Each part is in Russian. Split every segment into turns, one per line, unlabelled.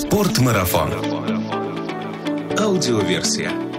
Спортмарафон. Аудиоверсия.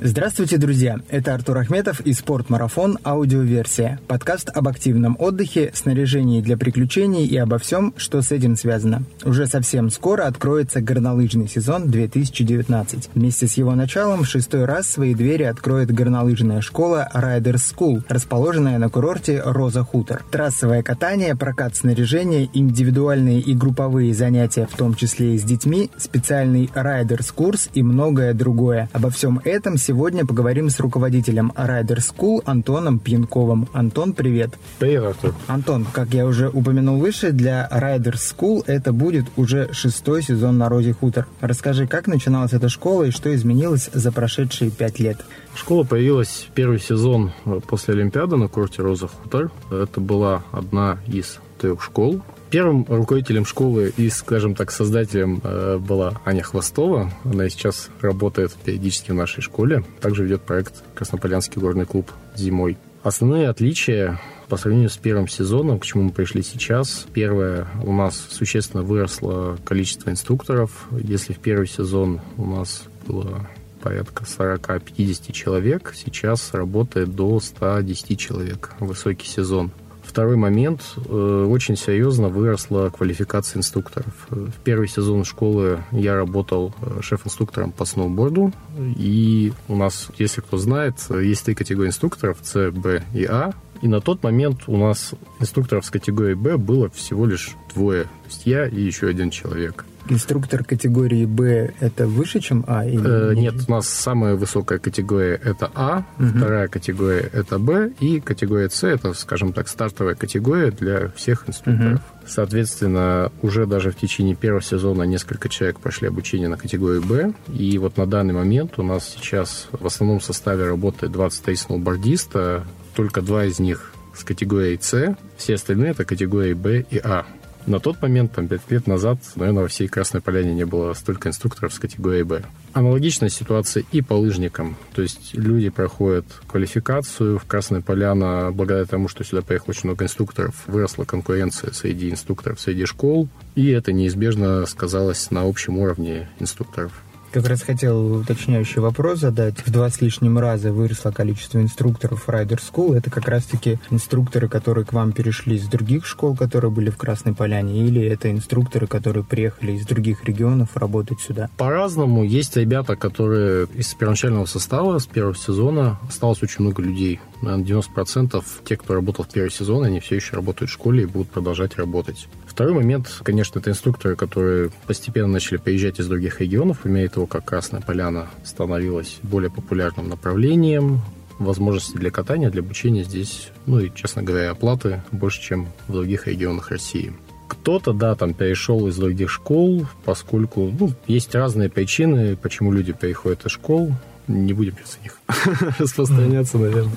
Здравствуйте, друзья! Это Артур Ахметов и «Спортмарафон. Аудиоверсия». Подкаст об активном отдыхе, снаряжении для приключений и обо всем, что с этим связано. Уже совсем скоро откроется горнолыжный сезон 2019. Вместе с его началом в шестой раз свои двери откроет горнолыжная школа Riders School, расположенная на курорте Роза Хутор. Трассовое катание, прокат снаряжения, индивидуальные и групповые занятия, в том числе и с детьми, специальный Riders курс и многое другое. Обо всем этом сегодня поговорим с руководителем Rider School Антоном Пьянковым. Антон, привет.
Привет, Артур.
Антон, как я уже упомянул выше, для Rider School это будет уже шестой сезон на Розе Хутор. Расскажи, как начиналась эта школа и что изменилось за прошедшие пять лет?
Школа появилась первый сезон после Олимпиады на курорте Роза Хутор. Это была одна из трех школ, Первым руководителем школы и, скажем так, создателем э, была Аня Хвостова. Она сейчас работает периодически в нашей школе. Также ведет проект «Краснополянский горный клуб зимой». Основные отличия по сравнению с первым сезоном, к чему мы пришли сейчас. Первое, у нас существенно выросло количество инструкторов. Если в первый сезон у нас было порядка 40-50 человек, сейчас работает до 110 человек. Высокий сезон. Второй момент. Э, очень серьезно выросла квалификация инструкторов. В первый сезон школы я работал э, шеф-инструктором по сноуборду. И у нас, если кто знает, есть три категории инструкторов, С, Б и А. И на тот момент у нас инструкторов с категории Б было всего лишь двое. То есть я и еще один человек.
Инструктор категории Б это выше, чем А? Или
э, нет, у нас самая высокая категория это А, угу. вторая категория это Б, и категория С это, скажем так, стартовая категория для всех инструкторов. Угу. Соответственно, уже даже в течение первого сезона несколько человек прошли обучение на категории Б. И вот на данный момент у нас сейчас в основном составе работает 23 сноубордиста, только два из них с категорией С, все остальные это категории Б и А. На тот момент, там, пять лет назад, наверное, во всей Красной Поляне не было столько инструкторов с категории «Б». Аналогичная ситуация и по лыжникам. То есть люди проходят квалификацию в Красной Поляна благодаря тому, что сюда поехало очень много инструкторов. Выросла конкуренция среди инструкторов, среди школ. И это неизбежно сказалось на общем уровне инструкторов.
Как раз хотел уточняющий вопрос задать. В два с лишним раза выросло количество инструкторов Rider School. Это как раз-таки инструкторы, которые к вам перешли из других школ, которые были в Красной Поляне, или это инструкторы, которые приехали из других регионов работать сюда?
По-разному. Есть ребята, которые из первоначального состава, с первого сезона, осталось очень много людей. Наверное, 90% тех, кто работал в первый сезон, они все еще работают в школе и будут продолжать работать. Второй момент, конечно, это инструкторы, которые постепенно начали приезжать из других регионов, по мере того, как Красная Поляна становилась более популярным направлением, возможности для катания, для обучения здесь, ну и, честно говоря, оплаты больше, чем в других регионах России. Кто-то, да, там перешел из других школ, поскольку, ну, есть разные причины, почему люди переходят из школ. Не будем без них распространяться, наверное.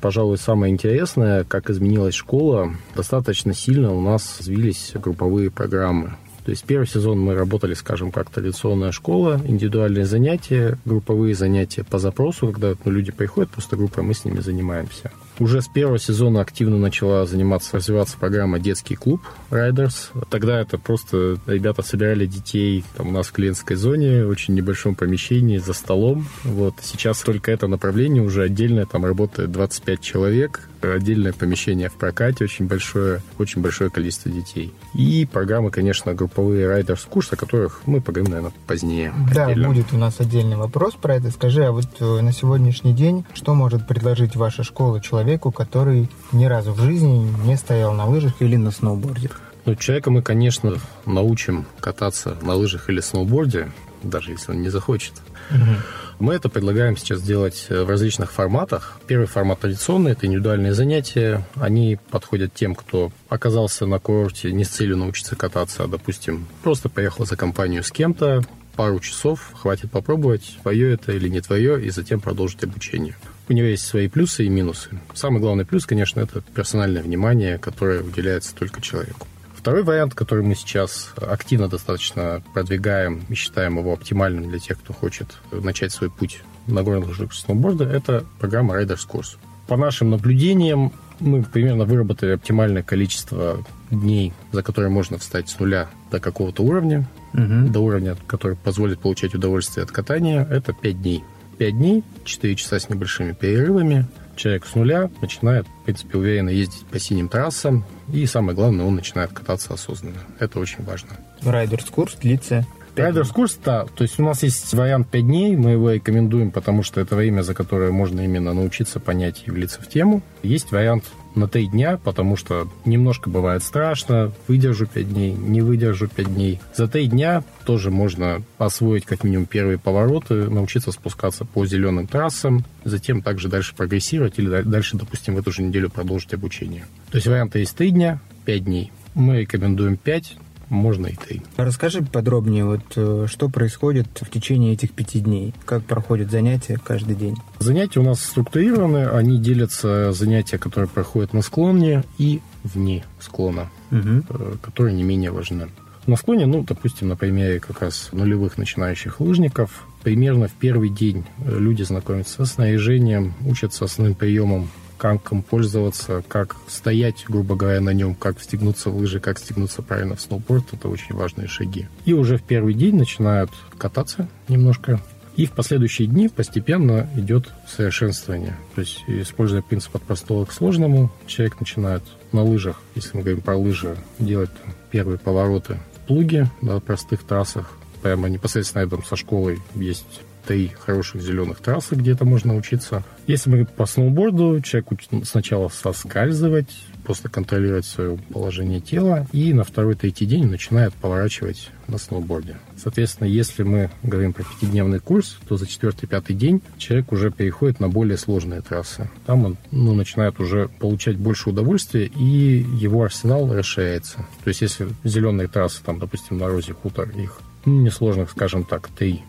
Пожалуй, самое интересное, как изменилась школа, достаточно сильно у нас развились групповые программы. То есть первый сезон мы работали, скажем, как традиционная школа, индивидуальные занятия, групповые занятия по запросу, когда ну, люди приходят, просто группой мы с ними занимаемся. Уже с первого сезона активно начала заниматься, развиваться программа «Детский клуб Riders». Тогда это просто ребята собирали детей там, у нас в клиентской зоне, в очень небольшом помещении, за столом. Вот. Сейчас только это направление уже отдельное, там работает 25 человек, отдельное помещение в прокате, очень большое, очень большое количество детей. И программы, конечно, групповые Riders курс, о которых мы поговорим, наверное, позднее.
Да, отдельно. будет у нас отдельный вопрос про это. Скажи, а вот э, на сегодняшний день что может предложить ваша школа человеку, который ни разу в жизни не стоял на лыжах или на сноуборде?
Ну, человека мы, конечно, научим кататься на лыжах или сноуборде, даже если он не захочет. Угу. Мы это предлагаем сейчас делать в различных форматах. Первый формат традиционный – это индивидуальные занятия. Они подходят тем, кто оказался на курорте не с целью научиться кататься, а, допустим, просто поехал за компанию с кем-то, пару часов, хватит попробовать, твое это или не твое, и затем продолжить обучение. У него есть свои плюсы и минусы. Самый главный плюс, конечно, это персональное внимание, которое уделяется только человеку. Второй вариант, который мы сейчас активно достаточно продвигаем и считаем его оптимальным для тех, кто хочет начать свой путь на горных лыжах сноуборда, это программа Riders Course. по нашим наблюдениям, мы примерно выработали оптимальное количество дней, за которые можно встать с нуля до какого-то уровня, угу. до уровня, который позволит получать удовольствие от катания, это 5 дней. 5 дней, 4 часа с небольшими перерывами. Человек с нуля начинает, в принципе, уверенно ездить по синим трассам. И самое главное, он начинает кататься осознанно. Это очень важно.
Райдерс курс длится
Райдерс курс, да. То есть у нас есть вариант 5 дней, мы его рекомендуем, потому что это время, за которое можно именно научиться понять и влиться в тему. Есть вариант на 3 дня, потому что немножко бывает страшно, выдержу 5 дней, не выдержу 5 дней. За 3 дня тоже можно освоить как минимум первые повороты, научиться спускаться по зеленым трассам, затем также дальше прогрессировать или дальше, допустим, в эту же неделю продолжить обучение. То есть варианты есть 3 дня, 5 дней. Мы рекомендуем 5, можно и три.
Расскажи подробнее, вот э, что происходит в течение этих пяти дней, как проходят занятия каждый день?
Занятия у нас структурированы, они делятся занятия, которые проходят на склоне и вне склона, угу. которые не менее важны. На склоне, ну, допустим, на примере как раз нулевых начинающих лыжников, примерно в первый день э, люди знакомятся с снаряжением, учатся основным приемам как им пользоваться, как стоять, грубо говоря, на нем, как стегнуться в лыжи, как стегнуться правильно в сноуборд. Это очень важные шаги. И уже в первый день начинают кататься немножко. И в последующие дни постепенно идет совершенствование. То есть, используя принцип от простого к сложному, человек начинает на лыжах, если мы говорим про лыжи, делать первые повороты в плуге на простых трассах. Прямо непосредственно рядом со школой есть три хороших зеленых трассы, где это можно учиться. Если мы по сноуборду, человек учит сначала соскальзывать, просто контролировать свое положение тела, и на второй-третий день начинает поворачивать на сноуборде. Соответственно, если мы говорим про пятидневный курс, то за четвертый-пятый день человек уже переходит на более сложные трассы. Там он ну, начинает уже получать больше удовольствия, и его арсенал расширяется. То есть, если зеленые трассы, там, допустим, на Розе Хутор, их ну, несложных, скажем так,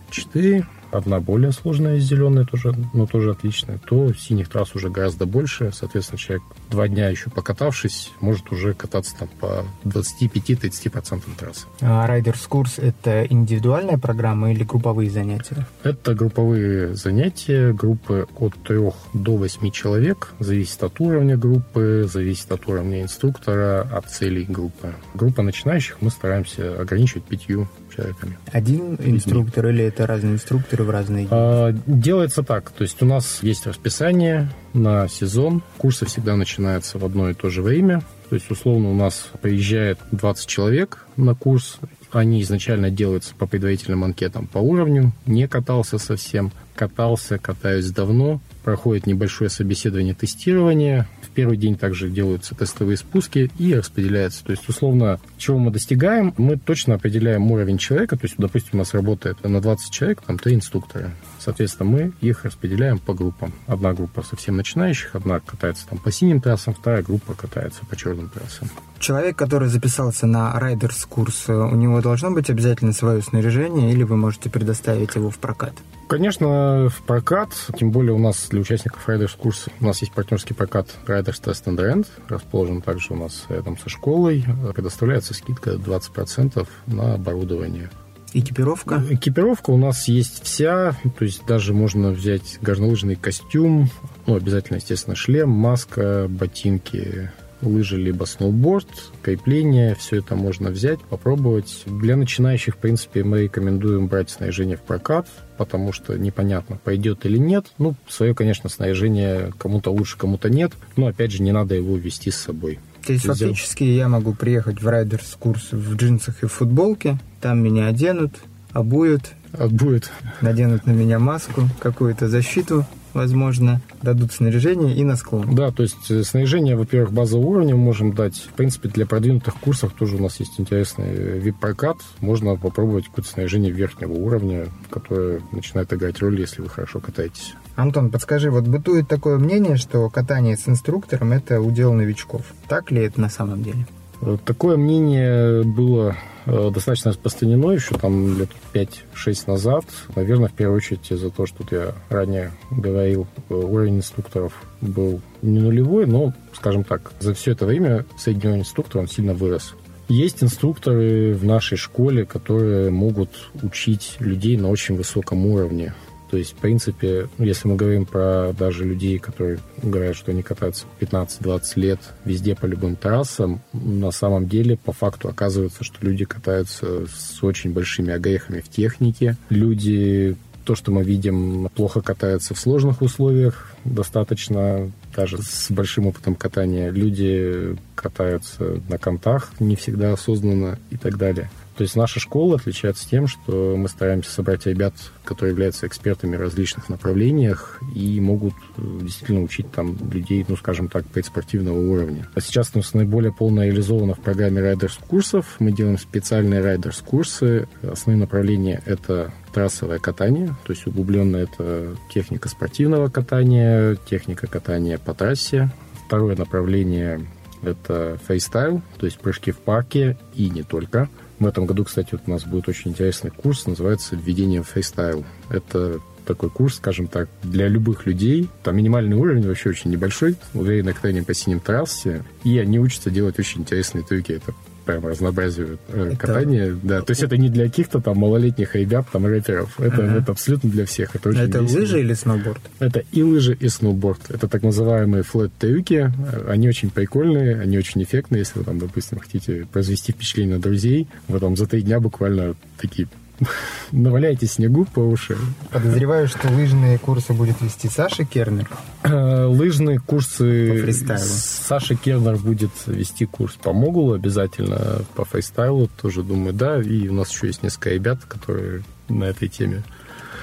3-4, одна более сложная зеленая тоже, но тоже отличная, то синих трасс уже гораздо больше. Соответственно, человек два дня еще покатавшись, может уже кататься там по 25-30% трассы.
А Райдерс курс – это индивидуальная программа или групповые занятия?
Это групповые занятия, группы от 3 до 8 человек. Зависит от уровня группы, зависит от уровня инструктора, от целей группы. Группа начинающих мы стараемся ограничивать пятью человеками.
Один инструктор или это разные инструкторы в разные дни?
А, делается так. То есть у нас есть расписание на сезон. Курсы всегда начинаются в одно и то же время. То есть, условно, у нас приезжает 20 человек на курс. Они изначально делаются по предварительным анкетам по уровню. Не катался совсем. Катался, катаюсь давно. Проходит небольшое собеседование, тестирование первый день также делаются тестовые спуски и распределяется. То есть, условно, чего мы достигаем, мы точно определяем уровень человека. То есть, допустим, у нас работает на 20 человек, там три инструктора. Соответственно, мы их распределяем по группам. Одна группа совсем начинающих, одна катается там по синим трассам, вторая группа катается по черным трассам.
Человек, который записался на райдерс курс, у него должно быть обязательно свое снаряжение или вы можете предоставить его в прокат?
Конечно, в прокат, тем более у нас для участников Riders курса, у нас есть партнерский прокат Riders Test and Rent, расположен также у нас рядом со школой, предоставляется скидка 20% на оборудование.
Экипировка?
Экипировка у нас есть вся, то есть даже можно взять горнолыжный костюм, ну, обязательно, естественно, шлем, маска, ботинки, лыжи либо сноуборд, крепление, все это можно взять, попробовать. Для начинающих, в принципе, мы рекомендуем брать снаряжение в прокат, потому что непонятно, пойдет или нет. Ну, свое, конечно, снаряжение кому-то лучше, кому-то нет, но, опять же, не надо его вести с собой.
То есть, фактически, я могу приехать в райдерс курс в джинсах и в футболке, там меня оденут, обуют,
Отбует.
Наденут на меня маску, какую-то защиту, возможно, дадут снаряжение и на склон.
Да, то есть э, снаряжение, во-первых, базового уровня можем дать. В принципе, для продвинутых курсов тоже у нас есть интересный вип-прокат. Можно попробовать какое-то снаряжение верхнего уровня, которое начинает играть роль, если вы хорошо катаетесь.
Антон, подскажи, вот бытует такое мнение, что катание с инструктором – это удел новичков. Так ли это на самом деле?
Такое мнение было э, достаточно распространено еще там лет 5-6 назад. Наверное, в первую очередь из-за того, что я ранее говорил, э, уровень инструкторов был не нулевой, но, скажем так, за все это время средний уровень инструктора он сильно вырос. Есть инструкторы в нашей школе, которые могут учить людей на очень высоком уровне. То есть, в принципе, если мы говорим про даже людей, которые говорят, что они катаются 15-20 лет везде по любым трассам, на самом деле, по факту оказывается, что люди катаются с очень большими огрехами в технике. Люди то, что мы видим, плохо катаются в сложных условиях, достаточно даже с большим опытом катания. Люди катаются на кантах не всегда осознанно и так далее. То есть наша школа отличается тем, что мы стараемся собрать ребят, которые являются экспертами в различных направлениях и могут э, действительно учить там людей, ну, скажем так, предспортивного уровня. А сейчас у нас наиболее полно реализовано в программе riders курсов. Мы делаем специальные riders курсы. Основные направления — это трассовое катание, то есть углубленное это техника спортивного катания, техника катания по трассе. Второе направление — это фристайл, то есть прыжки в парке и не только — в этом году, кстати, вот у нас будет очень интересный курс, называется «Введение в фристайл». Это такой курс, скажем так, для любых людей. Там минимальный уровень вообще очень небольшой, уверенное катание по синим трассе, и они учатся делать очень интересные трюки. Это прям разнообразие э, катания. Да, то есть это не для каких-то там малолетних ребят, там рэперов. Это, ага. это абсолютно для всех. Это, очень
это
весело.
лыжи или сноуборд?
Это и лыжи, и сноуборд. Это так называемые флэт-трюки. Они очень прикольные, они очень эффектные. Если вы там, допустим, хотите произвести впечатление на друзей, вы там за три дня буквально такие наваляйте снегу по уши.
Подозреваю, что лыжные курсы будет вести Саша Кернер.
Э, лыжные курсы... По фристайлу. Саша Кернер будет вести курс по могулу обязательно, по фристайлу тоже, думаю, да. И у нас еще есть несколько ребят, которые на этой теме.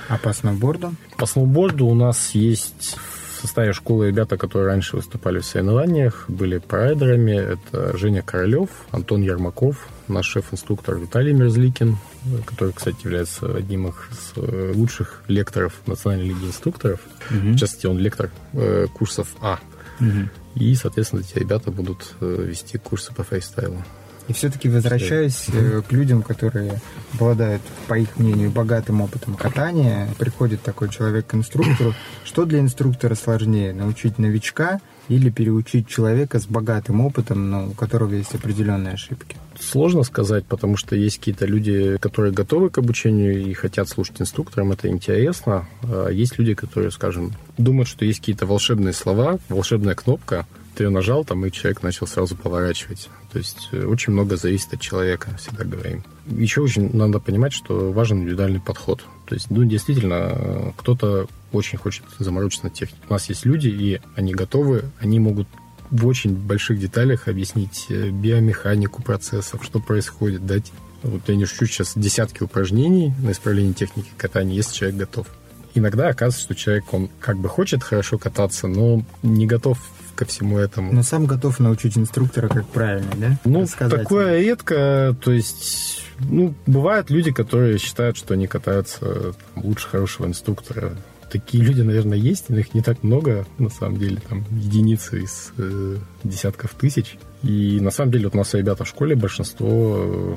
А по сноуборду?
По сноуборду у нас есть в составе школы ребята, которые раньше выступали в соревнованиях, были прайдерами. Это Женя Королев, Антон Ермаков, наш шеф-инструктор Виталий Мерзликин, который, кстати, является одним из э, лучших лекторов Национальной лиги инструкторов. Угу. В частности, он лектор э, курсов А. Угу. И, соответственно, эти ребята будут э, вести курсы по фейстайлу.
И все-таки возвращаясь э, к людям, которые обладают, по их мнению, богатым опытом катания, приходит такой человек к инструктору. Что для инструктора сложнее, научить новичка или переучить человека с богатым опытом, но у которого есть определенные ошибки?
Сложно сказать, потому что есть какие-то люди, которые готовы к обучению и хотят слушать инструкторам, это интересно. А есть люди, которые, скажем, думают, что есть какие-то волшебные слова, волшебная кнопка, ты ее нажал, там, и человек начал сразу поворачивать. То есть э, очень много зависит от человека, всегда говорим. Еще очень надо понимать, что важен индивидуальный подход. То есть, ну, действительно, кто-то очень хочет заморочиться на технике. У нас есть люди, и они готовы, они могут в очень больших деталях объяснить э, биомеханику процессов, что происходит, дать, вот я не шучу сейчас, десятки упражнений на исправление техники катания, если человек готов. Иногда оказывается, что человек, он как бы хочет хорошо кататься, но не готов ко всему этому.
Но сам готов научить инструктора, как правильно, да?
Ну, Рассказать такое ему. редко, то есть, ну, бывают люди, которые считают, что они катаются там, лучше хорошего инструктора. Такие люди, наверное, есть, но их не так много, на самом деле, там, единицы из э, десятков тысяч. И на самом деле вот у нас ребята в школе, большинство э,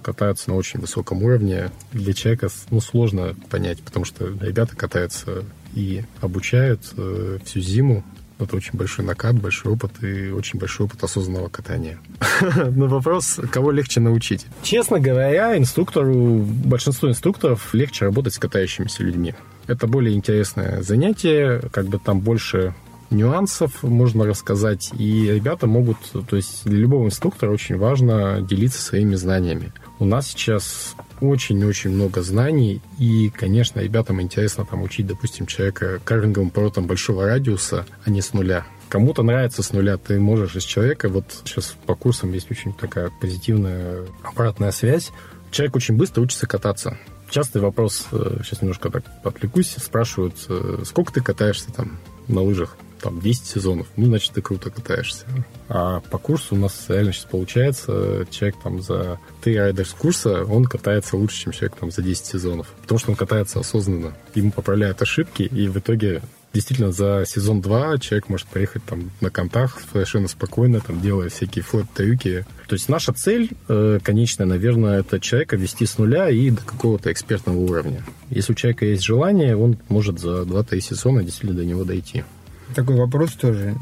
катаются на очень высоком уровне. Для человека ну, сложно понять, потому что ребята катаются и обучают э, всю зиму это очень большой накат, большой опыт и очень большой опыт осознанного катания. На вопрос, кого легче научить? Честно говоря, инструктору, большинству инструкторов легче работать с катающимися людьми. Это более интересное занятие, как бы там больше нюансов можно рассказать, и ребята могут, то есть для любого инструктора очень важно делиться своими знаниями. У нас сейчас очень-очень много знаний, и, конечно, ребятам интересно там учить, допустим, человека карвинговым поворотом большого радиуса, а не с нуля. Кому-то нравится с нуля, ты можешь из человека, вот сейчас по курсам есть очень такая позитивная обратная связь, человек очень быстро учится кататься. Частый вопрос, э, сейчас немножко так отвлекусь, спрашивают, э, сколько ты катаешься там на лыжах? Там 10 сезонов, ну, значит, ты круто катаешься. А по курсу у нас реально сейчас получается, человек там за 3 райдерс курса, он катается лучше, чем человек там за 10 сезонов. Потому что он катается осознанно. Ему поправляют ошибки, и в итоге действительно за сезон 2 человек может приехать там на контах совершенно спокойно, там делая всякие флэт-трюки. То есть наша цель э, конечная, наверное, это человека вести с нуля и до какого-то экспертного уровня. Если у человека есть желание, он может за 2-3 сезона действительно до него дойти.
Такой вопрос тоже,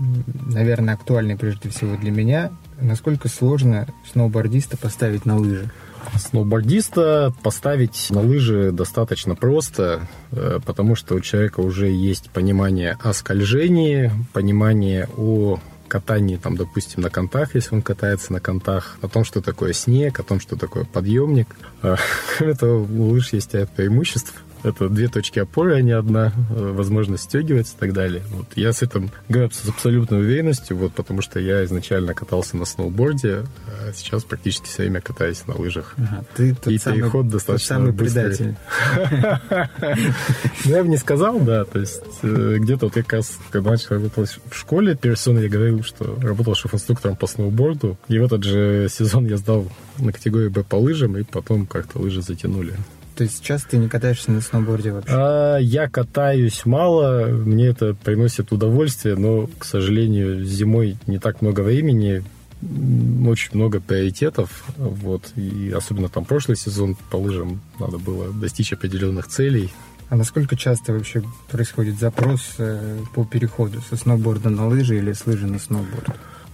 наверное, актуальный прежде всего для меня. Насколько сложно сноубордиста поставить на лыжи?
Сноубордиста поставить на лыжи достаточно просто, э, потому что у человека уже есть понимание о скольжении, понимание о катании, там, допустим, на контах, если он катается на контах, о том, что такое снег, о том, что такое подъемник. Кроме того, у лыж есть ряд преимуществ. Это две точки опоры, а не одна, э, возможность стегивать и так далее. Вот я с этим говорю с абсолютной уверенностью, вот, потому что я изначально катался на сноуборде, а сейчас практически все время катаюсь на лыжах. Ага,
ты тот и самый, переход достаточно тот самый предатель.
Ну, я бы не сказал, да, то есть э, где-то вот как раз, когда начал работать в школе, первый я говорил, что работал шеф-инструктором по сноуборду, и в этот же сезон я сдал на категорию Б по лыжам, и потом как-то лыжи затянули.
То есть сейчас ты не катаешься на сноуборде вообще?
А, я катаюсь мало, мне это приносит удовольствие, но, к сожалению, зимой не так много времени, очень много приоритетов, вот, и особенно там прошлый сезон по лыжам надо было достичь определенных целей.
А насколько часто вообще происходит запрос э, по переходу со сноуборда на лыжи или с лыжи на сноуборд?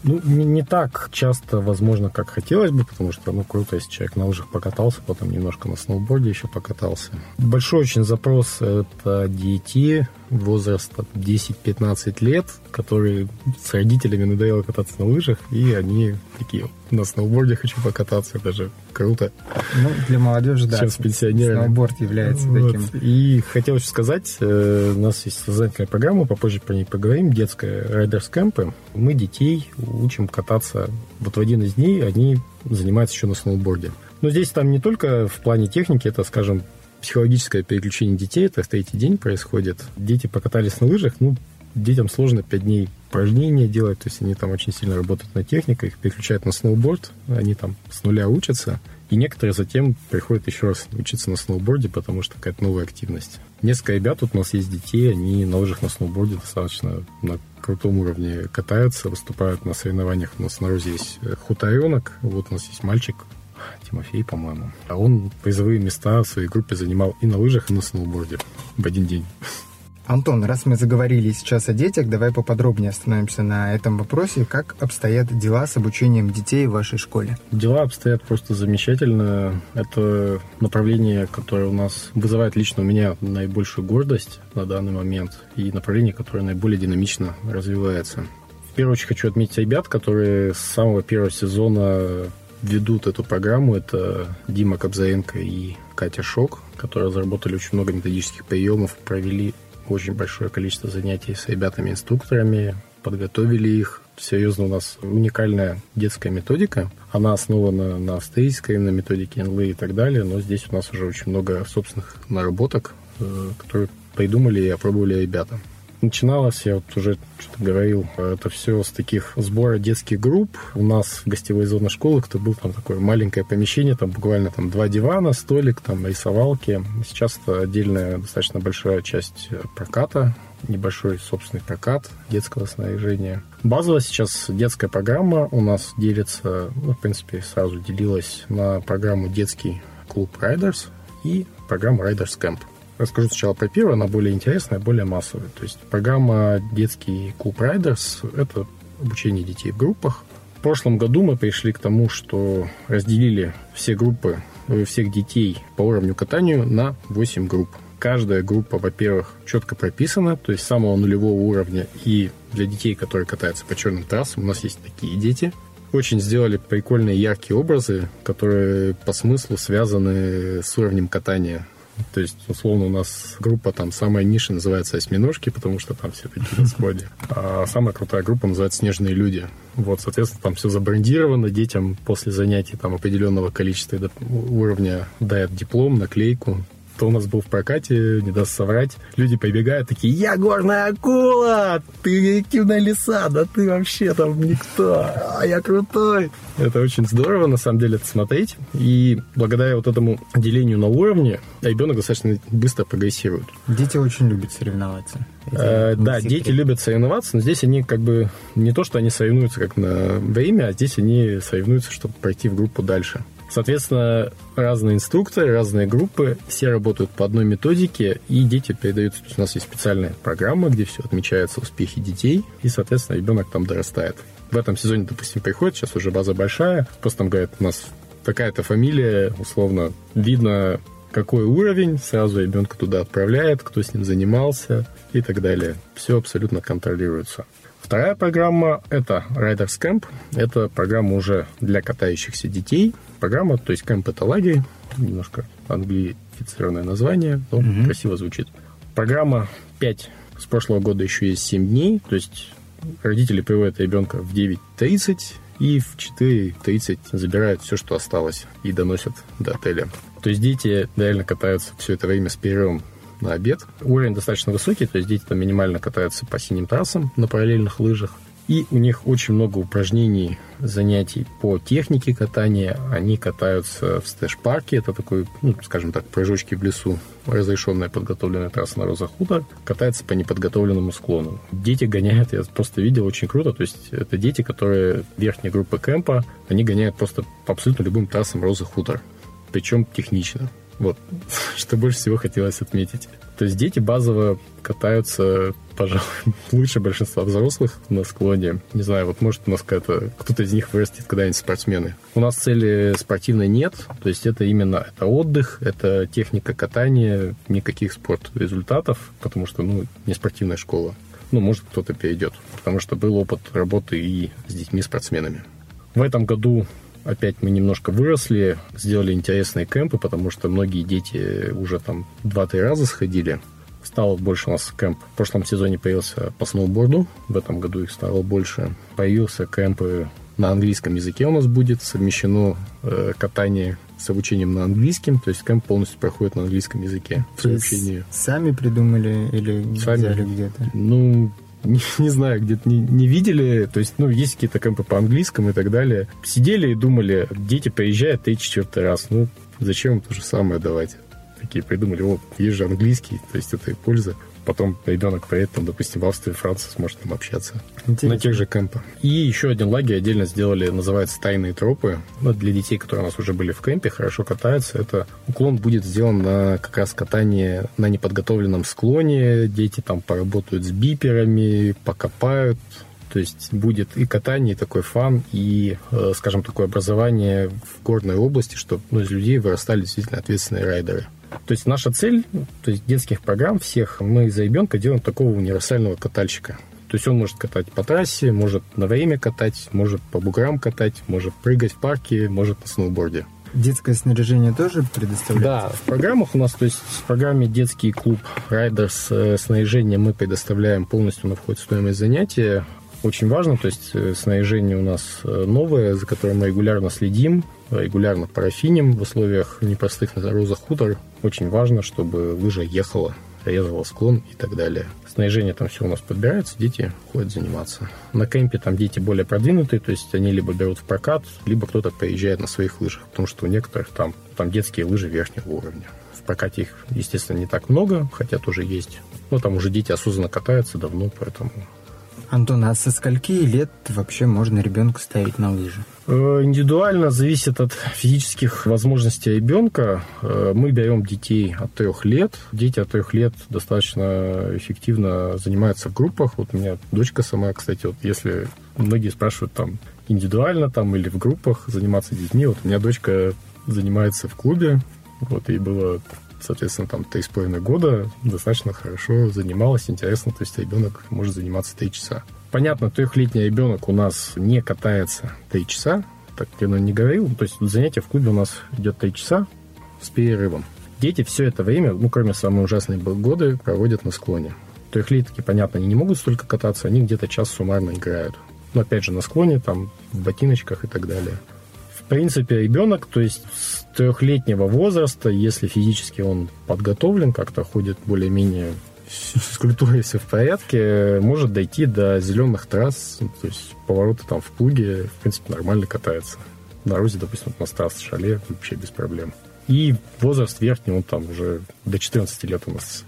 Ну, не, не так часто, возможно, как хотелось бы, потому что, ну, круто, если человек на лыжах покатался, потом немножко на сноуборде еще покатался. Большой очень запрос – это дети, возраста 10-15 лет, которые с родителями надоело кататься на лыжах, и они такие, на сноуборде хочу покататься, даже круто.
Ну, для молодежи, да.
Чем с пенсионерами.
Сноуборд является вот. таким.
И хотелось сказать, э, у нас есть создательная программа, попозже про ней поговорим, детская Riders Camp. Мы детей учим кататься. Вот в один из дней они занимаются еще на сноуборде. Но здесь там не только в плане техники, это, скажем, психологическое переключение детей, это третий день происходит. Дети покатались на лыжах, ну, детям сложно 5 дней упражнения делать, то есть они там очень сильно работают на технике, их переключают на сноуборд, они там с нуля учатся, и некоторые затем приходят еще раз учиться на сноуборде, потому что какая-то новая активность. Несколько ребят, тут у нас есть детей, они на лыжах на сноуборде достаточно на крутом уровне катаются, выступают на соревнованиях. У нас на Розе есть хуторенок, вот у нас есть мальчик, Тимофей, по-моему. А он призовые места в своей группе занимал и на лыжах, и на сноуборде в один день.
Антон, раз мы заговорили сейчас о детях, давай поподробнее остановимся на этом вопросе. Как обстоят дела с обучением детей в вашей школе?
Дела обстоят просто замечательно. Это направление, которое у нас вызывает лично у меня наибольшую гордость на данный момент и направление, которое наиболее динамично развивается. В первую очередь хочу отметить ребят, которые с самого первого сезона ведут эту программу. Это Дима Кобзаенко и Катя Шок, которые разработали очень много методических приемов, провели очень большое количество занятий с ребятами-инструкторами, подготовили их. Серьезно, у нас уникальная детская методика. Она основана на австрийской, на методике НЛ и так далее, но здесь у нас уже очень много собственных наработок, э, которые придумали и опробовали ребята. Начиналось, я вот уже что-то говорил, это все с таких сбора детских групп. У нас в гостевой зоне школы, кто был там такое маленькое помещение, там буквально там два дивана, столик, там рисовалки. Сейчас это отдельная достаточно большая часть проката, небольшой собственный прокат детского снаряжения. Базово сейчас детская программа у нас делится, ну, в принципе, сразу делилась на программу детский клуб Riders и программу Riders Camp. Расскажу сначала про первую, она более интересная, более массовая. То есть программа «Детский клуб Райдерс» — это обучение детей в группах. В прошлом году мы пришли к тому, что разделили все группы, э, всех детей по уровню катанию на 8 групп. Каждая группа, во-первых, четко прописана, то есть самого нулевого уровня. И для детей, которые катаются по черным трассам, у нас есть такие дети. Очень сделали прикольные яркие образы, которые по смыслу связаны с уровнем катания то есть, условно, у нас группа там самая ниша называется «Осьминожки», потому что там все такие на сходе. А самая крутая группа называется «Снежные люди». Вот, соответственно, там все забрендировано, детям после занятий там определенного количества уровня дают диплом, наклейку, кто у нас был в прокате, не даст соврать. Люди прибегают такие, я горная акула, ты реактивная лиса, да ты вообще там никто, а я крутой. Это очень здорово, на самом деле, это смотреть. И благодаря вот этому делению на уровне ребенок достаточно быстро прогрессирует.
Дети очень любят соревноваться.
Э, да, дети любят соревноваться, но здесь они как бы не то, что они соревнуются как на время, а здесь они соревнуются, чтобы пройти в группу дальше. Соответственно, разные инструкторы, разные группы, все работают по одной методике, и дети передаются. У нас есть специальная программа, где все отмечаются успехи детей, и, соответственно, ребенок там дорастает. В этом сезоне, допустим, приходит, сейчас уже база большая, просто там говорят, у нас такая-то фамилия, условно, видно, какой уровень, сразу ребенка туда отправляет, кто с ним занимался и так далее. Все абсолютно контролируется. Вторая программа – это Riders Camp. Это программа уже для катающихся детей. Программа, то есть кэмп – это лагерь, немножко англифицированное название, но угу. красиво звучит. Программа 5. С прошлого года еще есть 7 дней, то есть родители приводят ребенка в 9.30 и в 4.30 забирают все, что осталось, и доносят до отеля. То есть дети реально катаются все это время с перерывом на обед. Уровень достаточно высокий, то есть дети там минимально катаются по синим трассам на параллельных лыжах. И у них очень много упражнений, занятий по технике катания. Они катаются в Stash-парке. Это такой, ну, скажем так, прыжочки в лесу. Разрешенная подготовленная трасса на Роза Хутор. Катается по неподготовленному склону. Дети гоняют, я просто видел, очень круто. То есть это дети, которые верхней группы кемпа, они гоняют просто по абсолютно любым трассам Роза Хутор. Причем технично. Вот, что больше всего хотелось отметить. То есть дети базово катаются, пожалуй, лучше большинства взрослых на склоне. Не знаю, вот может у нас какая-то, кто-то из них вырастет когда-нибудь спортсмены. У нас цели спортивной нет, то есть это именно это отдых, это техника катания, никаких спорт результатов, потому что, ну, не спортивная школа. Ну, может, кто-то перейдет, потому что был опыт работы и с детьми-спортсменами. В этом году опять мы немножко выросли, сделали интересные кемпы, потому что многие дети уже там 2-3 раза сходили. Стало больше у нас кемп. В прошлом сезоне появился по сноуборду, в этом году их стало больше. Появился кемпы на английском языке у нас будет совмещено э, катание с обучением на английском, то есть кемп полностью проходит на английском языке.
В Сами придумали или сами, взяли где-то?
Ну, не, не знаю, где-то не, не видели. То есть, ну, есть какие-то кемпы по английскому и так далее. Сидели и думали, дети приезжают третий, четвертый раз. Ну, зачем им то же самое давать? Такие придумали, вот, есть же английский, то есть это и польза потом ребенок приедет, там, допустим, в Австрию, Францию, сможет там общаться. Интересно. На тех же кемпах. И еще один лагерь отдельно сделали, называется «Тайные тропы». Ну, для детей, которые у нас уже были в кемпе, хорошо катаются. Это уклон будет сделан на как раз катание на неподготовленном склоне. Дети там поработают с биперами, покопают, то есть будет и катание, и такой фан, и, э, скажем, такое образование в горной области, чтобы ну, из людей вырастали действительно ответственные райдеры. То есть наша цель, то есть детских программ всех, мы за ребенка делаем такого универсального катальщика. То есть он может катать по трассе, может на время катать, может по буграм катать, может прыгать в парке, может на сноуборде.
Детское снаряжение тоже предоставляется?
Да, в программах у нас, то есть в программе детский клуб Riders э, снаряжение мы предоставляем полностью на вход в стоимость занятия. Очень важно, то есть э, снаряжение у нас э, новое, за которым мы регулярно следим, регулярно парафиним в условиях непростых на дорозах хутор. Очень важно, чтобы лыжа ехала, резала склон и так далее. Снаряжение там все у нас подбирается, дети ходят заниматься. На кемпе там дети более продвинутые, то есть они либо берут в прокат, либо кто-то приезжает на своих лыжах, потому что у некоторых там, там детские лыжи верхнего уровня. В прокате их, естественно, не так много, хотя тоже есть. Но там уже дети осознанно катаются давно, поэтому
Антон, а со скольки лет вообще можно ребенку ставить на лыжи?
Э, индивидуально зависит от физических возможностей ребенка. Э, мы берем детей от трех лет. Дети от трех лет достаточно эффективно занимаются в группах. Вот у меня дочка сама, кстати, вот если многие спрашивают там индивидуально там или в группах заниматься детьми, вот у меня дочка занимается в клубе. Вот ей было соответственно, там три с половиной года достаточно хорошо занималась, интересно, то есть ребенок может заниматься три часа. Понятно, трехлетний ребенок у нас не катается три часа, так я не говорил, то есть занятие в клубе у нас идет три часа с перерывом. Дети все это время, ну, кроме самой ужасной годы, проводят на склоне. Трехлетки, понятно, они не могут столько кататься, они где-то час суммарно играют. Но опять же на склоне, там, в ботиночках и так далее. Принципе, ребенок, то есть с трехлетнего возраста, если физически он подготовлен, как-то ходит более-менее с культурой все в порядке, может дойти до зеленых трасс, ну, то есть повороты там в плуге, в принципе, нормально катается. На Рузе, допустим, на Стас шале вообще без проблем. И возраст верхний, он там уже до 14 лет у нас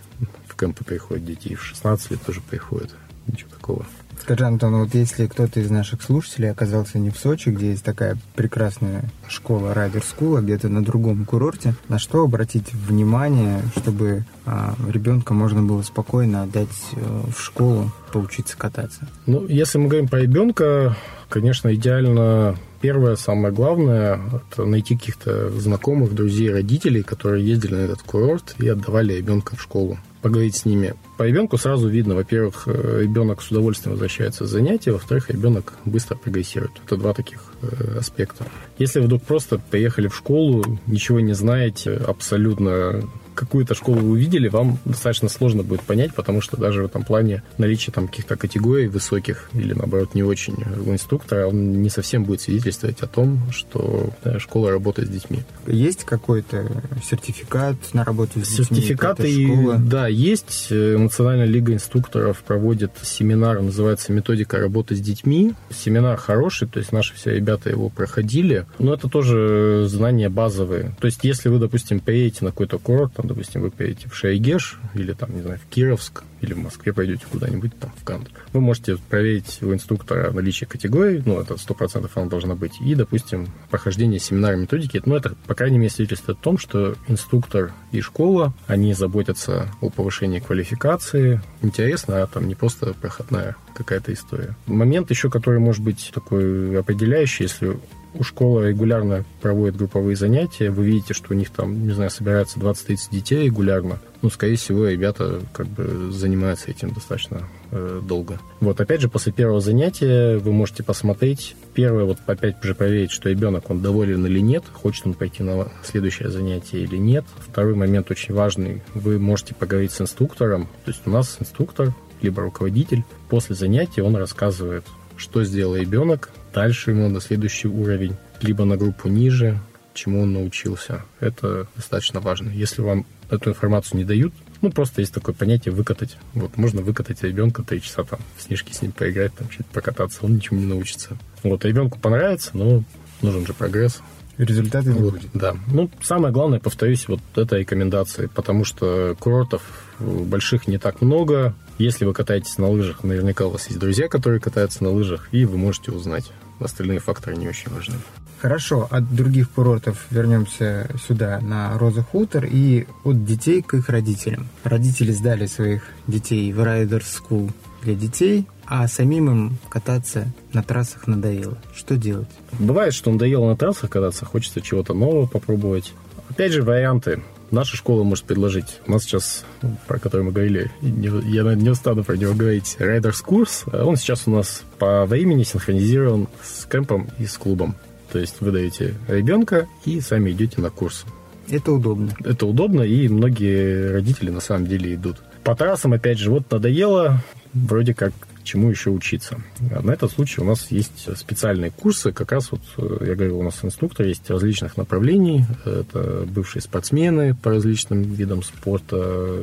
в кемпы приходят дети, и в 16 лет тоже приходят. Ничего такого.
Скажи, Антон, вот если кто-то из наших слушателей оказался не в Сочи, где есть такая прекрасная школа Райдер School, а где-то на другом курорте, на что обратить внимание, чтобы а, ребенка можно было спокойно отдать э, в школу, поучиться кататься?
Ну, если мы говорим про ребенка, конечно, идеально Первое, самое главное, это найти каких-то знакомых, друзей, родителей, которые ездили на этот курорт и отдавали ребенка в школу. Поговорить с ними. По ребенку сразу видно, во-первых, э, ребенок с удовольствием возвращается с занятия, во-вторых, ребенок быстро прогрессирует. Это два таких э, аспекта. Если вдруг просто приехали в школу, ничего не знаете, абсолютно какую-то школу вы увидели, вам достаточно сложно будет понять, потому что даже в этом плане наличие там каких-то категорий высоких или, наоборот, не очень у инструктора, он не совсем будет свидетельствовать о том, что да, школа работает с детьми.
Есть какой-то сертификат на работу с
детьми? Сертификаты, да, есть. Национальная лига инструкторов проводит семинар, называется «Методика работы с детьми». Семинар хороший, то есть наши все ребята его проходили, но это тоже знания базовые. То есть если вы, допустим, приедете на какой-то курорт, там, допустим, вы поедете в Шайгеш или там, не знаю, в Кировск, или в Москве пойдете куда-нибудь там в Кант, вы можете проверить у инструктора наличие категорий, ну, это 100% она должна быть, и, допустим, прохождение семинара методики, ну, это, по крайней мере, свидетельствует о том, что инструктор и школа, они заботятся о повышении квалификации, интересно, а там не просто проходная какая-то история. Момент еще, который может быть такой определяющий, если у школы регулярно проводят групповые занятия, вы видите, что у них там, не знаю, собирается 20-30 детей регулярно, ну, скорее всего, ребята как бы занимаются этим достаточно э, долго. Вот, опять же, после первого занятия вы можете посмотреть, первое, вот опять же проверить, что ребенок, он доволен или нет, хочет он пойти на следующее занятие или нет. Второй момент очень важный, вы можете поговорить с инструктором, то есть у нас инструктор, либо руководитель, после занятия он рассказывает, что сделал ребенок, дальше ему на следующий уровень, либо на группу ниже, чему он научился. Это достаточно важно. Если вам эту информацию не дают, ну, просто есть такое понятие выкатать. Вот, можно выкатать ребенка три часа там, в снежки с ним поиграть, там, чуть покататься, он ничему не научится. Вот, ребенку понравится, но нужен же прогресс.
Результаты
вот, будет. Да. Ну, самое главное, повторюсь, вот это рекомендации, потому что курортов больших не так много. Если вы катаетесь на лыжах, наверняка у вас есть друзья, которые катаются на лыжах, и вы можете узнать. Остальные факторы не очень важны.
Хорошо, от других курортов вернемся сюда, на Роза Хутор, и от детей к их родителям. Родители сдали своих детей в Райдер School для детей, а самим им кататься на трассах надоело. Что делать?
Бывает, что надоело на трассах кататься, хочется чего-то нового попробовать. Опять же, варианты. Наша школа может предложить. У нас сейчас, про который мы говорили, я не устану про него говорить, Riders курс. Он сейчас у нас по времени синхронизирован с кемпом и с клубом. То есть вы даете ребенка и сами идете на курс.
Это удобно.
Это удобно, и многие родители на самом деле идут. По трассам, опять же, вот надоело, вроде как чему еще учиться. На этот случай у нас есть специальные курсы, как раз вот, я говорил, у нас инструктор есть различных направлений, это бывшие спортсмены по различным видам спорта,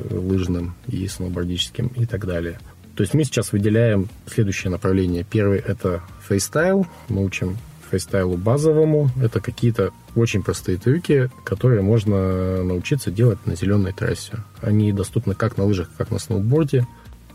лыжным и сноубордическим и так далее. То есть мы сейчас выделяем следующее направление. Первый – это фристайл, мы учим фристайлу базовому. Это какие-то очень простые трюки, которые можно научиться делать на зеленой трассе. Они доступны как на лыжах, как на сноуборде.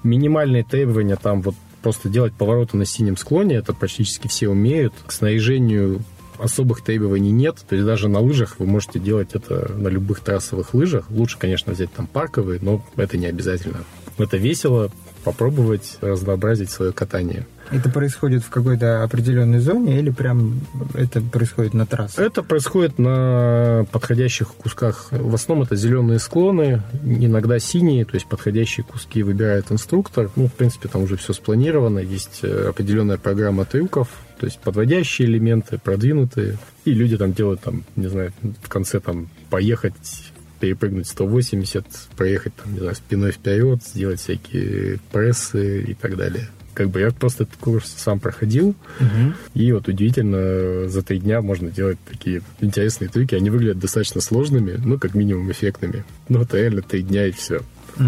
Минимальные требования там вот просто делать повороты на синем склоне, это практически все умеют. К снаряжению особых требований нет. То есть даже на лыжах вы можете делать это на любых трассовых лыжах. Лучше, конечно, взять там парковые, но это не обязательно. Это весело, попробовать разнообразить свое катание.
Это происходит в какой-то определенной зоне или прям это происходит на трассе?
Это происходит на подходящих кусках. В основном это зеленые склоны, иногда синие, то есть подходящие куски выбирает инструктор. Ну, в принципе, там уже все спланировано, есть э, определенная программа трюков, то есть подводящие элементы, продвинутые. И люди там делают, там, не знаю, в конце там поехать перепрыгнуть 180, проехать, там, не знаю, спиной вперед, сделать всякие прессы и так далее. Как бы я просто этот курс сам проходил, угу. и вот удивительно, за три дня можно делать такие интересные трюки. Они выглядят достаточно сложными, ну, как минимум эффектными. Ну, это реально три дня и все. Угу.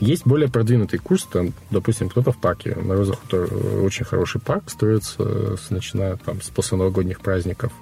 Есть более продвинутый курс, там, допустим, кто-то в парке. На Розах очень хороший парк строится, с, начиная там, с после новогодних праздников.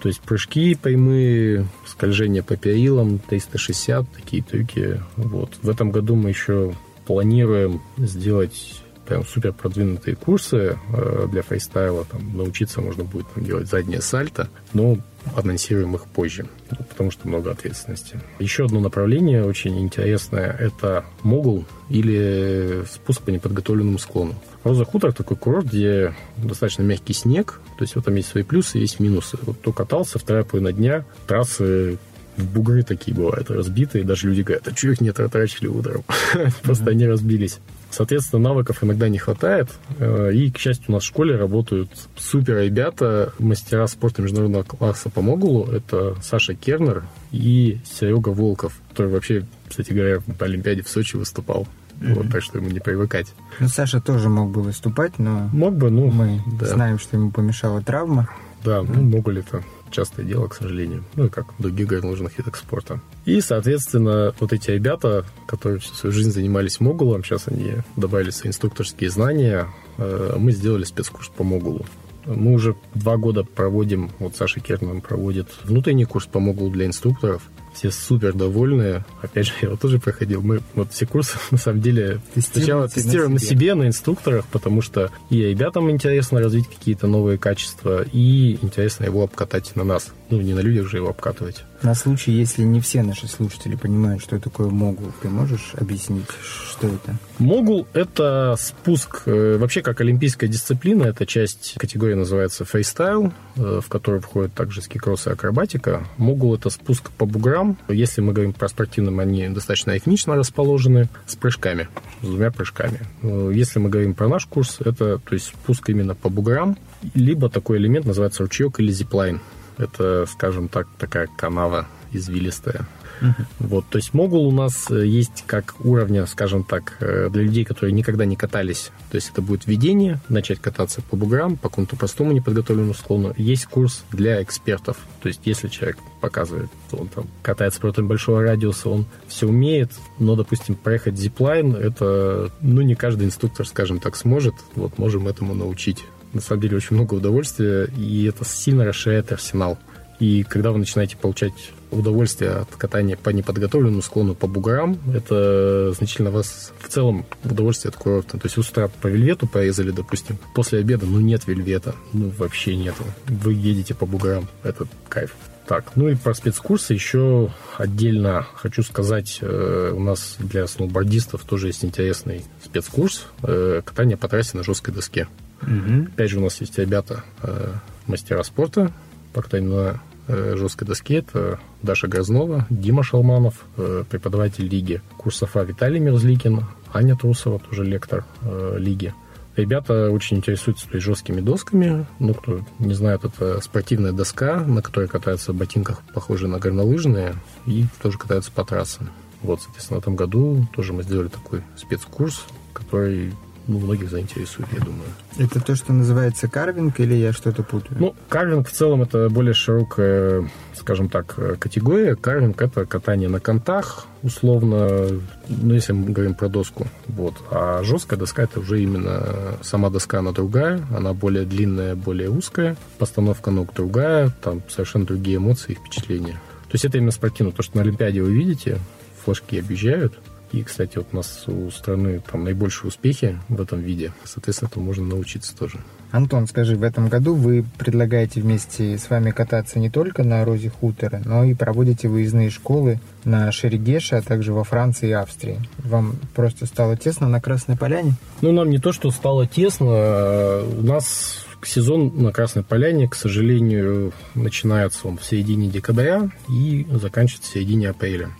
То есть прыжки прямые, скольжение по перилам, 360, такие трюки. Вот. В этом году мы еще планируем сделать прям супер продвинутые курсы э, для фристайла. Там научиться можно будет там, делать заднее сальто, но анонсируем их позже, потому что много ответственности. Еще одно направление очень интересное – это могул или спуск по неподготовленному склону. Роза Хутор такой курорт, где достаточно мягкий снег, то есть вот там есть свои плюсы, есть минусы. Вот кто катался, вторая половина дня, трассы бугры такие бывают разбитые, даже люди говорят, а что их не трачили утром? Просто они разбились. Соответственно, навыков иногда не хватает. Э, и, к счастью, у нас в школе работают супер ребята, мастера спорта международного класса по Могулу. Это Саша Кернер и Серега Волков, который вообще, кстати говоря, на Олимпиаде в Сочи выступал. Mm-hmm. Вот, так что ему не привыкать.
Ну, Саша тоже мог бы выступать, но
мог бы, ну,
мы да. знаем, что ему помешала травма.
Да, ну, могу ли это частое дело, к сожалению. Ну, и как в других горнолыжных видах спорта. И, соответственно, вот эти ребята, которые всю свою жизнь занимались могулом, сейчас они добавили свои инструкторские знания, э, мы сделали спецкурс по могулу. Мы уже два года проводим, вот Саша Кернман проводит внутренний курс по могулу для инструкторов все супер довольны. Опять же, я его тоже проходил. Мы вот все курсы, на самом деле, сначала тестируем на себе. на себе, на инструкторах, потому что и ребятам интересно развить какие-то новые качества, и интересно его обкатать на нас. Ну, не на людях же его обкатывать.
На случай, если не все наши слушатели понимают, что такое могул, ты можешь объяснить, что это?
Могул — это спуск, э, вообще как олимпийская дисциплина, это часть категории называется фристайл, э, в которой входит также ски-кросс и акробатика. Могул — это спуск по буграм. Если мы говорим про спортивным, они достаточно ритмично расположены, с прыжками, с двумя прыжками. Э, если мы говорим про наш курс, это то есть спуск именно по буграм, либо такой элемент называется ручеек или зиплайн. Это, скажем так, такая канава извилистая. Uh-huh. Вот, то есть могул у нас э, есть как уровня, скажем так, э, для людей, которые никогда не катались. То есть это будет введение, начать кататься по буграм, по какому-то простому неподготовленному склону. Есть курс для экспертов. То есть если человек показывает, он там катается против большого радиуса, он все умеет, но, допустим, проехать зиплайн, это, ну, не каждый инструктор, скажем так, сможет. Вот можем этому научить на самом деле очень много удовольствия, и это сильно расширяет арсенал. И когда вы начинаете получать удовольствие от катания по неподготовленному склону по бугорам, это значительно вас в целом удовольствие от курорта. То есть с по вельвету порезали, допустим, после обеда, ну нет вельвета, ну вообще нету. Вы едете по бугорам, это кайф. Так, ну и про спецкурсы еще отдельно хочу сказать, э, у нас для сноубордистов тоже есть интересный спецкурс э, катание по трассе на жесткой доске. Угу. Опять же, у нас есть ребята, э, мастера спорта по катанию на э, жесткой доске. Это Даша Грознова, Дима Шалманов, э, преподаватель лиги курсов А Виталий Мерзликин, Аня Трусова, тоже лектор э, лиги. Ребята очень интересуются то есть, жесткими досками. Ну, кто не знает, это спортивная доска, на которой катаются в ботинках, похожие на горнолыжные, и тоже катаются по трассам. Вот, соответственно, в этом году тоже мы сделали такой спецкурс, который ну, многих заинтересует, я думаю.
Это то, что называется карвинг, или я что-то путаю?
Ну, карвинг в целом это более широкая, скажем так, категория. Карвинг это катание на контах, условно, ну, если мы говорим про доску. Вот. А жесткая доска это уже именно сама доска, она другая, она более длинная, более узкая, постановка ног другая, там совершенно другие эмоции и впечатления. То есть это именно спортивно. То, что на Олимпиаде вы видите, флажки объезжают, и, кстати, вот у нас у страны там наибольшие успехи в этом виде. Соответственно, этому можно научиться тоже.
Антон, скажи, в этом году вы предлагаете вместе с вами кататься не только на Розе Хутора, но и проводите выездные школы на Шерегеше, а также во Франции и Австрии. Вам просто стало тесно на Красной Поляне?
Ну, нам не то, что стало тесно. У нас сезон на Красной Поляне, к сожалению, начинается он в середине декабря и заканчивается в середине апреля.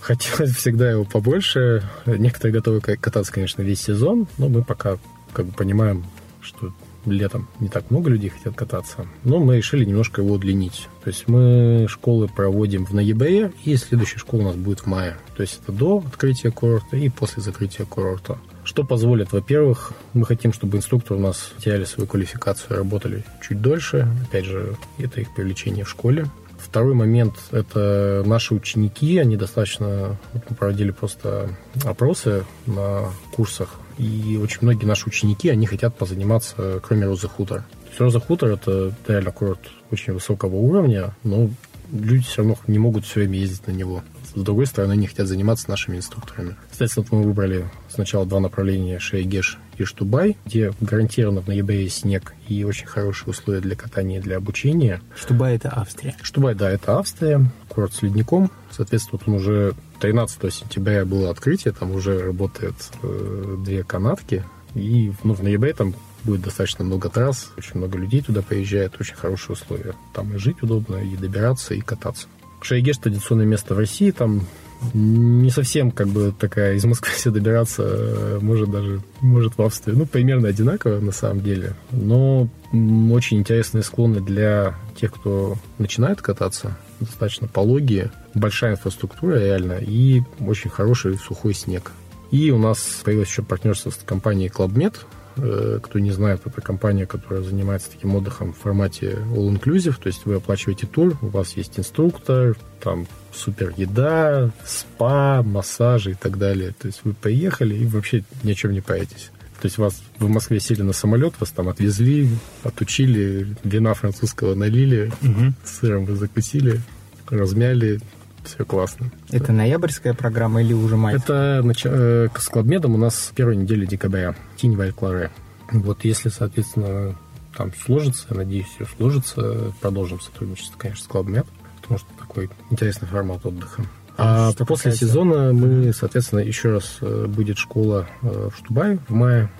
Хотелось всегда его побольше. Некоторые готовы кататься, конечно, весь сезон, но мы пока как бы понимаем, что летом не так много людей хотят кататься. Но мы решили немножко его удлинить. То есть мы школы проводим в ноябре, и следующая школа у нас будет в мае. То есть это до открытия курорта и после закрытия курорта. Что позволит? Во-первых, мы хотим, чтобы инструкторы у нас теряли свою квалификацию, работали чуть дольше. Опять же, это их привлечение в школе. Второй момент – это наши ученики, они достаточно, проводили просто опросы на курсах, и очень многие наши ученики, они хотят позаниматься, кроме Розы Хутор. То есть Роза Хутор – это реально курорт очень высокого уровня, но люди все равно не могут все время ездить на него. с другой стороны, они хотят заниматься нашими инструкторами. Соответственно, мы выбрали сначала два направления Шейгеш и Штубай, где гарантированно в ноябре снег и очень хорошие условия для катания и для обучения.
Штубай – это Австрия.
Штубай, да, это Австрия, курорт с ледником. Соответственно, вот он уже 13 сентября было открытие, там уже работает э, две канатки, и ну, в ноябре там будет достаточно много трасс, очень много людей туда приезжает, очень хорошие условия. Там и жить удобно, и добираться, и кататься. Шайгеш традиционное место в России, там не совсем как бы такая из Москвы все добираться, э, может даже, может в Австрии, ну, примерно одинаково на самом деле, но очень интересные склоны для тех, кто начинает кататься, достаточно пологие, большая инфраструктура реально и очень хороший сухой снег. И у нас появилось еще партнерство с компанией ClubMed, кто не знает, это компания, которая занимается таким отдыхом в формате all-inclusive, то есть вы оплачиваете тур, у вас есть инструктор, там супер еда, спа, массажи и так далее. То есть вы поехали и вообще ни о чем не паритесь. То есть вас в Москве сели на самолет, вас там отвезли, отучили, вина французского налили, угу. сыром вы закусили, размяли, все классно.
Это ноябрьская программа или уже май?
Это нач... э, с Кладмедом у нас первой недели декабря. Тинь Валькларе. Вот если, соответственно, там сложится, я надеюсь, все сложится, продолжим сотрудничество, конечно, с Кладмед, потому что такой интересный формат отдыха. А что после касается... сезона мы, соответственно, еще раз э, будет школа э, в Штубае в мае,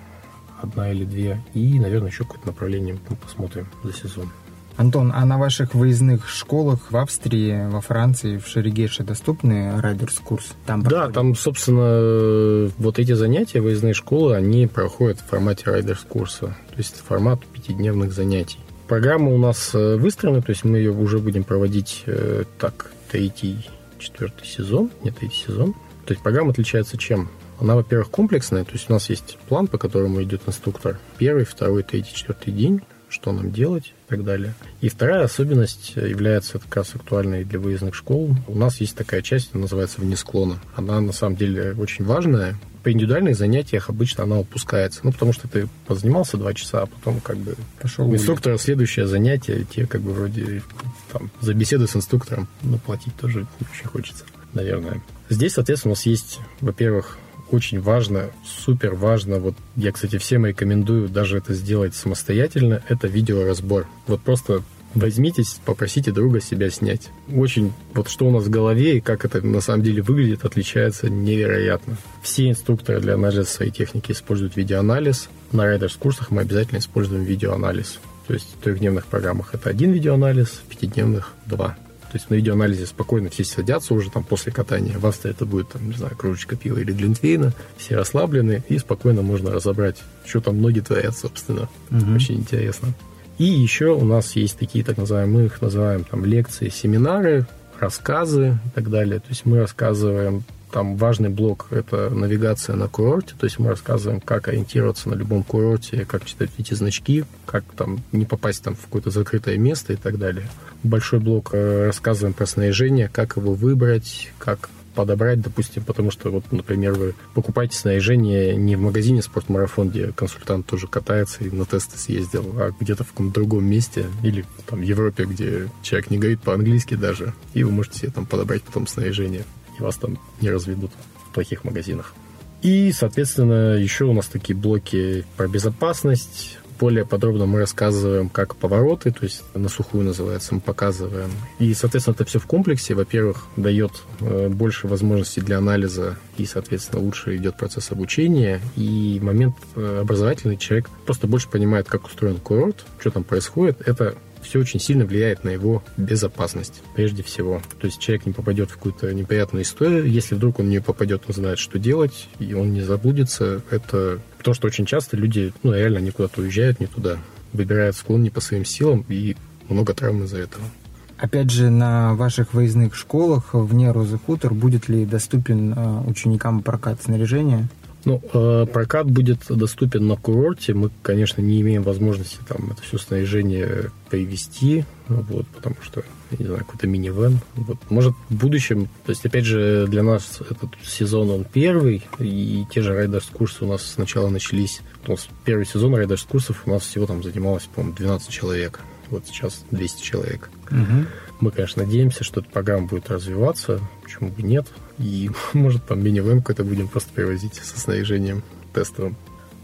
одна или две, и, наверное, еще какое-то направление мы посмотрим за сезон.
Антон, а на ваших выездных школах в Австрии, во Франции, в Шерегеше доступны riders-курс?
Там да, там, собственно, вот эти занятия, выездные школы, они проходят в формате riders-курса. То есть формат пятидневных занятий. Программа у нас э, выстроена, то есть мы ее уже будем проводить э, так, третий, четвертый сезон, не третий сезон. То есть программа отличается чем? Она, во-первых, комплексная, то есть у нас есть план, по которому идет инструктор. Первый, второй, третий, четвертый день что нам делать и так далее. И вторая особенность является как раз актуальной для выездных школ. У нас есть такая часть, она называется вне склона. Она на самом деле очень важная. По индивидуальных занятиях обычно она упускается. Ну, потому что ты позанимался два часа, а потом как бы пошел у инструктора следующее занятие, тебе как бы вроде там за беседу с инструктором, ну, платить тоже очень хочется, наверное. Здесь, соответственно, у нас есть, во-первых, очень важно, супер важно, вот я, кстати, всем рекомендую даже это сделать самостоятельно, это видеоразбор. Вот просто возьмитесь, попросите друга себя снять. Очень вот что у нас в голове и как это на самом деле выглядит, отличается невероятно. Все инструкторы для анализа своей техники используют видеоанализ. На райдерс курсах мы обязательно используем видеоанализ. То есть в трехдневных программах это один видеоанализ, в пятидневных два. То есть на видеоанализе спокойно все садятся уже там после катания. В Австрии это будет, там, не знаю, кружечка пива или глинтвейна. Все расслаблены, и спокойно можно разобрать, что там ноги творят, собственно. Угу. Очень интересно. И еще у нас есть такие, так называемые, мы их называем там лекции, семинары, рассказы и так далее. То есть мы рассказываем там важный блок – это навигация на курорте, то есть мы рассказываем, как ориентироваться на любом курорте, как читать эти значки, как там не попасть там в какое-то закрытое место и так далее. Большой блок э, рассказываем про снаряжение, как его выбрать, как подобрать, допустим, потому что, вот, например, вы покупаете снаряжение не в магазине спортмарафон, где консультант тоже катается и на тесты съездил, а где-то в каком-то другом месте или там в Европе, где человек не говорит по-английски даже, и вы можете себе там подобрать потом снаряжение вас там не разведут в плохих магазинах. И, соответственно, еще у нас такие блоки про безопасность. Более подробно мы рассказываем, как повороты, то есть на сухую называется, мы показываем. И, соответственно, это все в комплексе. Во-первых, дает э, больше возможностей для анализа и, соответственно, лучше идет процесс обучения. И момент э, образовательный человек просто больше понимает, как устроен курорт, что там происходит. Это все очень сильно влияет на его безопасность, прежде всего. То есть человек не попадет в какую-то неприятную историю. Если вдруг он не попадет, он знает, что делать, и он не заблудится. Это то, что очень часто люди, ну, реально, они куда-то уезжают не туда, выбирают склон не по своим силам, и много травм из-за этого.
Опять же, на ваших выездных школах вне Розы Хутор будет ли доступен э, ученикам прокат снаряжения?
Ну, э, прокат будет доступен на курорте. Мы, конечно, не имеем возможности там это все снаряжение привести, вот, потому что, я не знаю, какой-то минивэн. Вот. Может, в будущем, то есть, опять же, для нас этот сезон, он первый, и те же райдерс-курсы у нас сначала начались. У нас первый сезон райдерс-курсов у нас всего там занималось, по-моему, 12 человек. Вот сейчас 200 человек. Угу. Мы, конечно, надеемся, что эта программа будет развиваться, почему бы нет. И, может, там мини-вен какой-то будем просто привозить со снаряжением тестовым.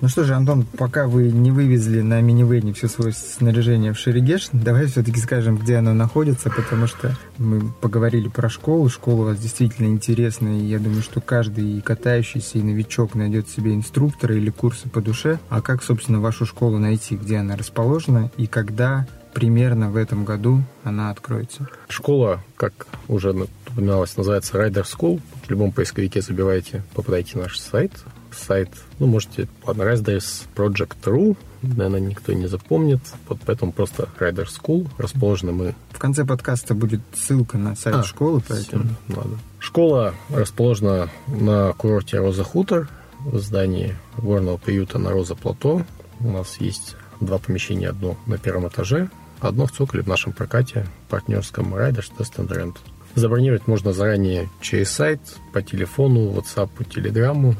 Ну что же, Антон, пока вы не вывезли на минивене все свое снаряжение в Шерегеш, давай все-таки скажем, где оно находится, потому что мы поговорили про школу. Школа у вас действительно интересная, и я думаю, что каждый и катающийся, и новичок найдет себе инструктора или курсы по душе. А как, собственно, вашу школу найти, где она расположена и когда примерно в этом году она откроется?
Школа, как уже упоминалось, называется Rider School. В любом поисковике забивайте, попадайте на наш сайт, сайт, ну, можете, ладно, Rise Project.ru, наверное, никто не запомнит, вот поэтому просто Rider School, расположены мы...
В конце подкаста будет ссылка на сайт а, школы, поэтому...
Все, ладно. Школа расположена на курорте Роза Хутор, в здании горного приюта на Роза Плато. У нас есть два помещения, одно на первом этаже, одно в цоколе в нашем прокате, партнерском Riders Test and Rent. Забронировать можно заранее через сайт, по телефону, WhatsApp, по телеграмму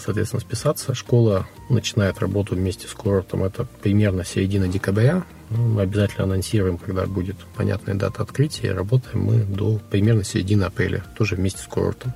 соответственно, списаться. Школа начинает работу вместе с курортом. Это примерно середина декабря. Ну, мы обязательно анонсируем, когда будет понятная дата открытия. Работаем мы до примерно середины апреля, тоже вместе с курортом.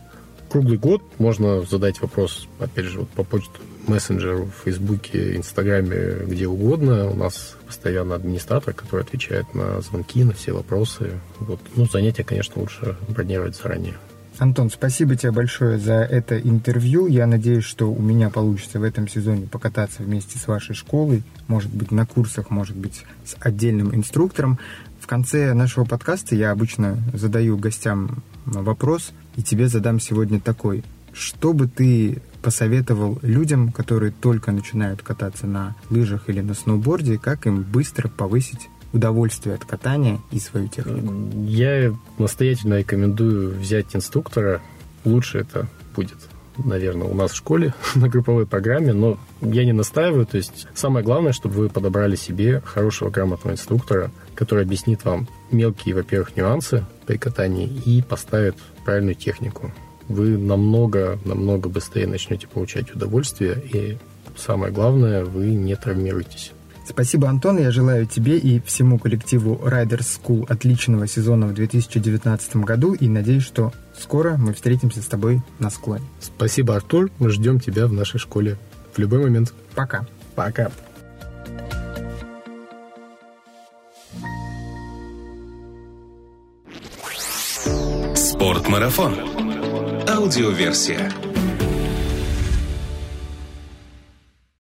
Круглый год можно задать вопрос, опять же, вот по почту, мессенджеру, в Фейсбуке, Инстаграме, где угодно. У нас постоянно администратор, который отвечает на звонки, на все вопросы. Вот. Ну, занятия, конечно, лучше бронировать заранее.
Антон, спасибо тебе большое за это интервью. Я надеюсь, что у меня получится в этом сезоне покататься вместе с вашей школой, может быть, на курсах, может быть, с отдельным инструктором. В конце нашего подкаста я обычно задаю гостям вопрос, и тебе задам сегодня такой. Что бы ты посоветовал людям, которые только начинают кататься на лыжах или на сноуборде, как им быстро повысить удовольствие от катания и свою технику?
Я настоятельно рекомендую взять инструктора. Лучше это будет наверное, у нас в школе на групповой программе, но я не настаиваю. То есть самое главное, чтобы вы подобрали себе хорошего, грамотного инструктора, который объяснит вам мелкие, во-первых, нюансы при катании и поставит правильную технику. Вы намного, намного быстрее начнете получать удовольствие, и самое главное, вы не травмируетесь.
Спасибо, Антон. Я желаю тебе и всему коллективу Riders School отличного сезона в 2019 году и надеюсь, что скоро мы встретимся с тобой на склоне.
Спасибо, Артур. Мы ждем тебя в нашей школе в любой момент.
Пока.
Пока.
Спортмарафон. Аудиоверсия.